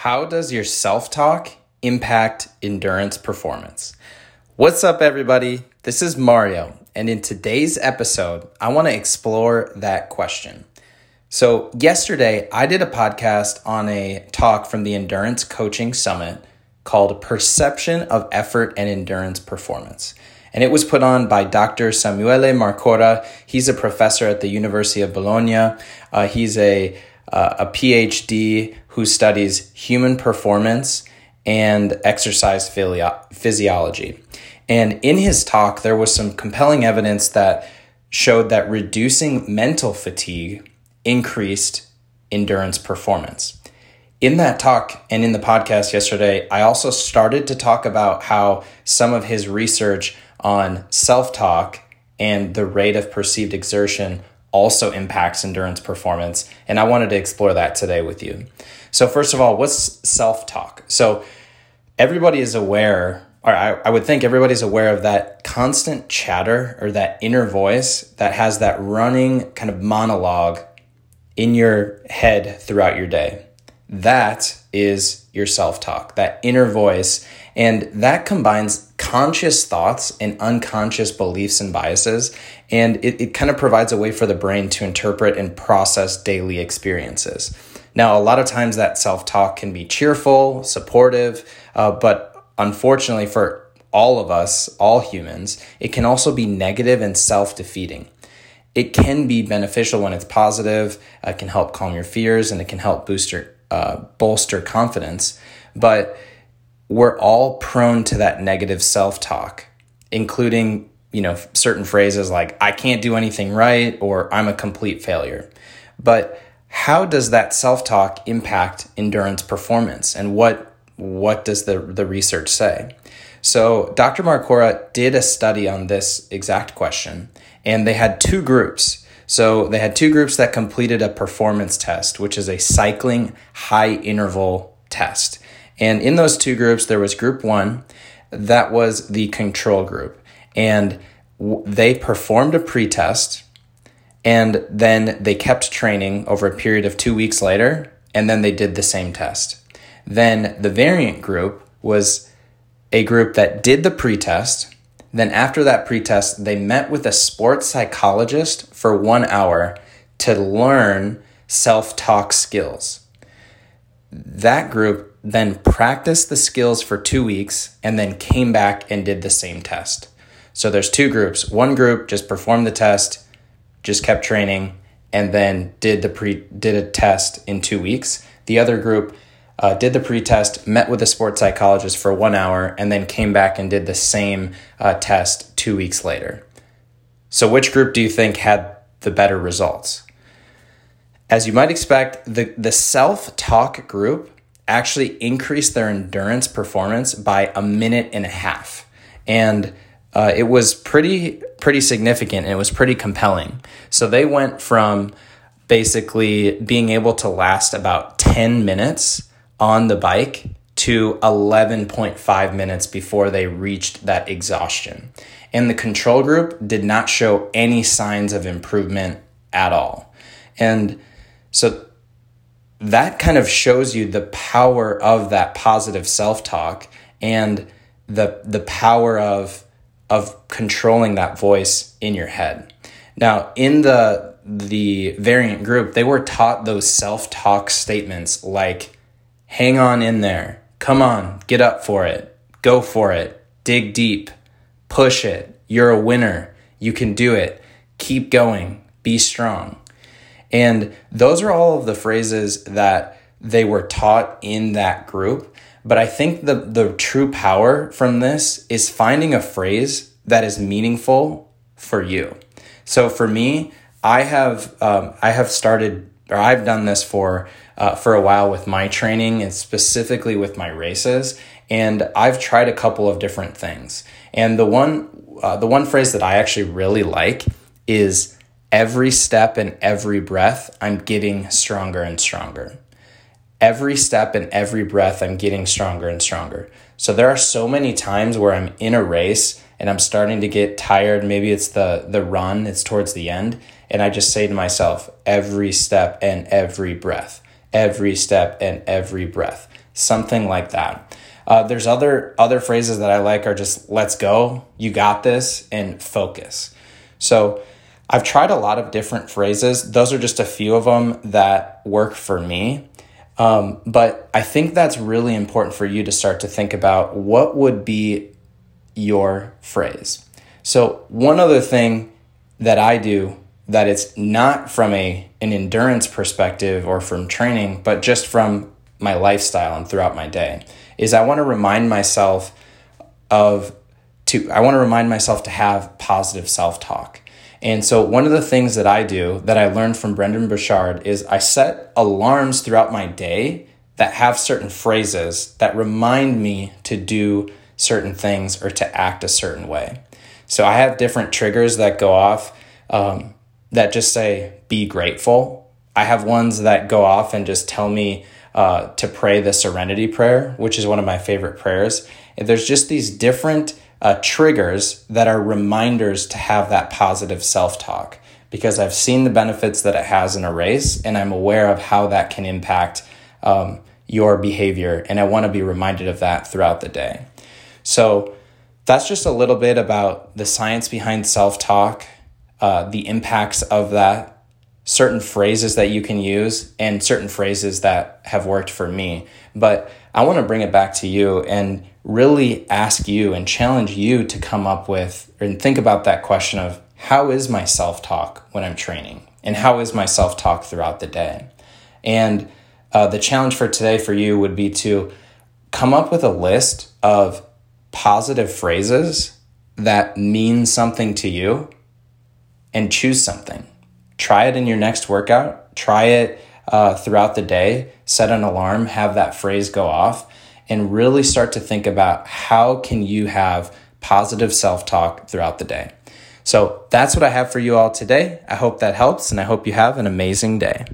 How does your self talk impact endurance performance? What's up, everybody? This is Mario, and in today's episode, I want to explore that question. So, yesterday, I did a podcast on a talk from the Endurance Coaching Summit called Perception of Effort and Endurance Performance. And it was put on by Dr. Samuele Marcora. He's a professor at the University of Bologna. Uh, he's a uh, a PhD who studies human performance and exercise physiology. And in his talk, there was some compelling evidence that showed that reducing mental fatigue increased endurance performance. In that talk and in the podcast yesterday, I also started to talk about how some of his research on self talk and the rate of perceived exertion also impacts endurance performance. And I wanted to explore that today with you. So, first of all, what's self talk? So, everybody is aware, or I, I, would think everybody's aware of that constant chatter or that inner voice that has that running kind of monologue in your head throughout your day. That is your self talk, that inner voice. And that combines conscious thoughts and unconscious beliefs and biases. And it, it kind of provides a way for the brain to interpret and process daily experiences. Now, a lot of times that self talk can be cheerful, supportive, uh, but unfortunately for all of us, all humans, it can also be negative and self defeating. It can be beneficial when it's positive, it can help calm your fears, and it can help boost your, uh, bolster confidence. But we're all prone to that negative self talk, including, you know, certain phrases like, I can't do anything right or I'm a complete failure. But how does that self talk impact endurance performance and what, what does the, the research say? So, Dr. Marcora did a study on this exact question, and they had two groups. So, they had two groups that completed a performance test, which is a cycling high interval test. And in those two groups, there was group one, that was the control group. And w- they performed a pretest and then they kept training over a period of two weeks later, and then they did the same test. Then the variant group was a group that did the pretest. Then, after that pretest, they met with a sports psychologist for one hour to learn self talk skills. That group then practiced the skills for two weeks, and then came back and did the same test. So there's two groups. One group just performed the test, just kept training, and then did the pre did a test in two weeks. The other group uh, did the pre-test, met with a sports psychologist for one hour, and then came back and did the same uh, test two weeks later. So, which group do you think had the better results? As you might expect, the, the self talk group actually increased their endurance performance by a minute and a half. And uh, it was pretty pretty significant and it was pretty compelling. So they went from basically being able to last about 10 minutes on the bike to 11.5 minutes before they reached that exhaustion. And the control group did not show any signs of improvement at all. And so that kind of shows you the power of that positive self-talk and the the power of of controlling that voice in your head. Now, in the the variant group, they were taught those self-talk statements like hang on in there, come on, get up for it, go for it, dig deep, push it, you're a winner, you can do it, keep going, be strong. And those are all of the phrases that they were taught in that group. But I think the, the true power from this is finding a phrase that is meaningful for you. So for me, I have um, I have started or I've done this for uh, for a while with my training and specifically with my races. And I've tried a couple of different things. And the one uh, the one phrase that I actually really like is every step and every breath, I'm getting stronger and stronger. Every step and every breath, I'm getting stronger and stronger. So there are so many times where I'm in a race and I'm starting to get tired. Maybe it's the, the run, it's towards the end. And I just say to myself, every step and every breath, every step and every breath. something like that. Uh, there's other other phrases that I like are just "Let's go," "You got this," and "Focus." So I've tried a lot of different phrases. Those are just a few of them that work for me. Um, but I think that's really important for you to start to think about what would be your phrase. So one other thing that I do that it's not from a an endurance perspective or from training, but just from my lifestyle and throughout my day is I want to remind myself of to I want to remind myself to have positive self-talk. And so one of the things that I do that I learned from Brendon Burchard is I set alarms throughout my day that have certain phrases that remind me to do certain things or to act a certain way. So I have different triggers that go off um, that just say, be grateful. I have ones that go off and just tell me uh, to pray the serenity prayer, which is one of my favorite prayers. And there's just these different uh, triggers that are reminders to have that positive self talk because I've seen the benefits that it has in a race and I'm aware of how that can impact um, your behavior. And I want to be reminded of that throughout the day. So that's just a little bit about the science behind self talk, uh, the impacts of that, certain phrases that you can use, and certain phrases that have worked for me. But I want to bring it back to you and really ask you and challenge you to come up with and think about that question of how is my self talk when I'm training? And how is my self talk throughout the day? And uh, the challenge for today for you would be to come up with a list of positive phrases that mean something to you and choose something. Try it in your next workout, try it uh, throughout the day, set an alarm, have that phrase go off, and really start to think about how can you have positive self-talk throughout the day. So that's what I have for you all today. I hope that helps and I hope you have an amazing day.